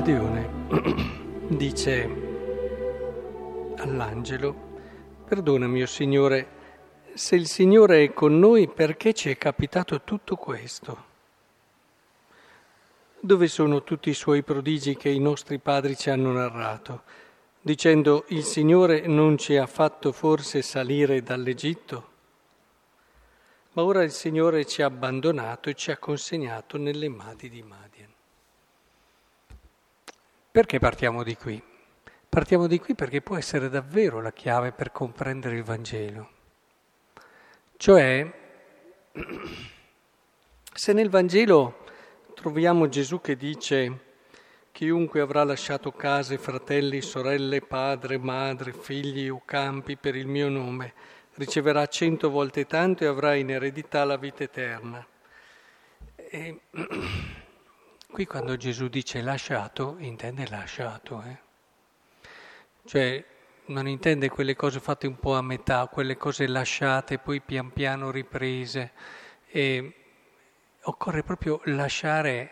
Gedeone dice all'angelo, perdona mio Signore, se il Signore è con noi perché ci è capitato tutto questo? Dove sono tutti i suoi prodigi che i nostri padri ci hanno narrato, dicendo il Signore non ci ha fatto forse salire dall'Egitto? Ma ora il Signore ci ha abbandonato e ci ha consegnato nelle mani di Madian. Perché partiamo di qui? Partiamo di qui perché può essere davvero la chiave per comprendere il Vangelo. Cioè, se nel Vangelo troviamo Gesù che dice chiunque avrà lasciato case, fratelli, sorelle, padre, madre, figli o campi per il mio nome, riceverà cento volte tanto e avrà in eredità la vita eterna. E Qui quando Gesù dice lasciato, intende lasciato, eh? Cioè non intende quelle cose fatte un po' a metà, quelle cose lasciate, poi pian piano riprese. E occorre proprio lasciare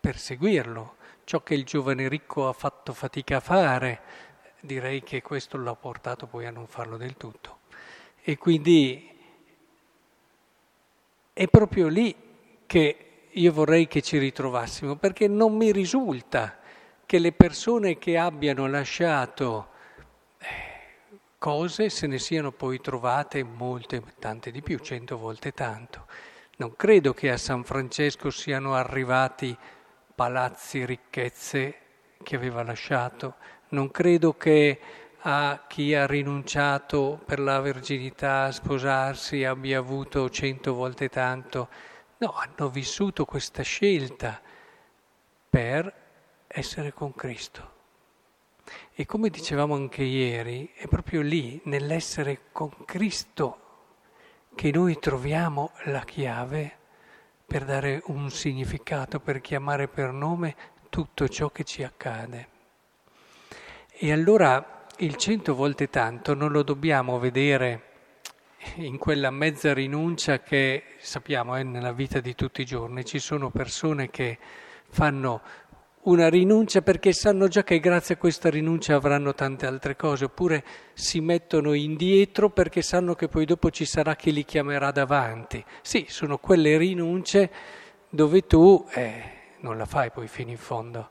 per seguirlo. Ciò che il giovane ricco ha fatto fatica a fare, direi che questo l'ha portato poi a non farlo del tutto. E quindi è proprio lì che io vorrei che ci ritrovassimo, perché non mi risulta che le persone che abbiano lasciato eh, cose se ne siano poi trovate molte, tante di più, cento volte tanto. Non credo che a San Francesco siano arrivati palazzi, ricchezze che aveva lasciato, non credo che a chi ha rinunciato per la verginità a sposarsi abbia avuto cento volte tanto No, hanno vissuto questa scelta per essere con Cristo. E come dicevamo anche ieri, è proprio lì, nell'essere con Cristo, che noi troviamo la chiave per dare un significato, per chiamare per nome tutto ciò che ci accade. E allora il cento volte tanto non lo dobbiamo vedere in quella mezza rinuncia che sappiamo è eh, nella vita di tutti i giorni. Ci sono persone che fanno una rinuncia perché sanno già che grazie a questa rinuncia avranno tante altre cose, oppure si mettono indietro perché sanno che poi dopo ci sarà chi li chiamerà davanti. Sì, sono quelle rinunce dove tu eh, non la fai poi fino in fondo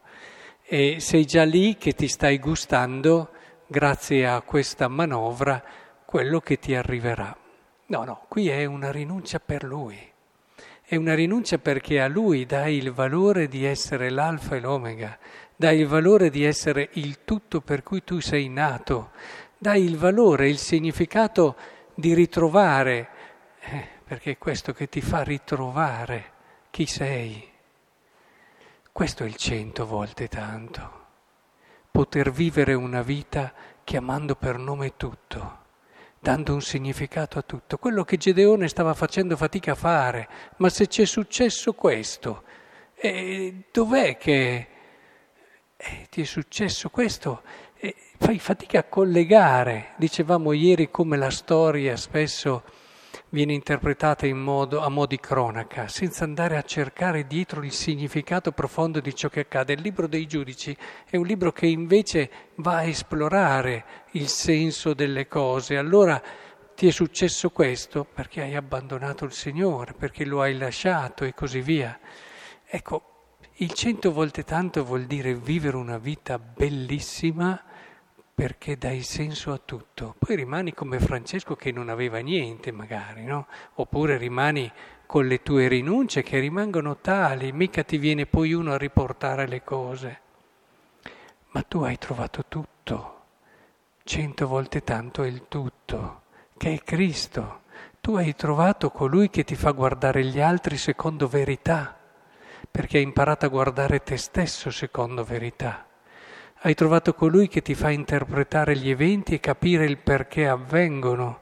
e sei già lì che ti stai gustando, grazie a questa manovra, quello che ti arriverà. No, no, qui è una rinuncia per lui. È una rinuncia perché a lui dai il valore di essere l'alfa e l'omega, dai il valore di essere il tutto per cui tu sei nato, dai il valore, il significato di ritrovare, eh, perché è questo che ti fa ritrovare chi sei. Questo è il cento volte tanto. Poter vivere una vita chiamando per nome tutto dando un significato a tutto, quello che Gedeone stava facendo fatica a fare, ma se c'è successo questo, eh, dov'è che eh, ti è successo questo? Eh, fai fatica a collegare, dicevamo ieri come la storia spesso viene interpretata modo, a mo' di cronaca, senza andare a cercare dietro il significato profondo di ciò che accade. Il libro dei giudici è un libro che invece va a esplorare il senso delle cose. Allora ti è successo questo perché hai abbandonato il Signore, perché lo hai lasciato e così via. Ecco, il cento volte tanto vuol dire vivere una vita bellissima perché dai senso a tutto. Poi rimani come Francesco che non aveva niente magari, no? Oppure rimani con le tue rinunce che rimangono tali, mica ti viene poi uno a riportare le cose. Ma tu hai trovato tutto, cento volte tanto è il tutto, che è Cristo. Tu hai trovato colui che ti fa guardare gli altri secondo verità, perché hai imparato a guardare te stesso secondo verità. Hai trovato colui che ti fa interpretare gli eventi e capire il perché avvengono.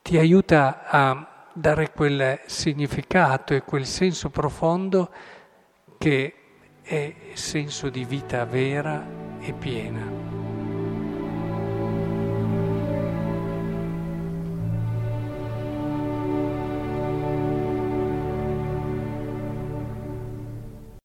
Ti aiuta a dare quel significato e quel senso profondo che è senso di vita vera e piena.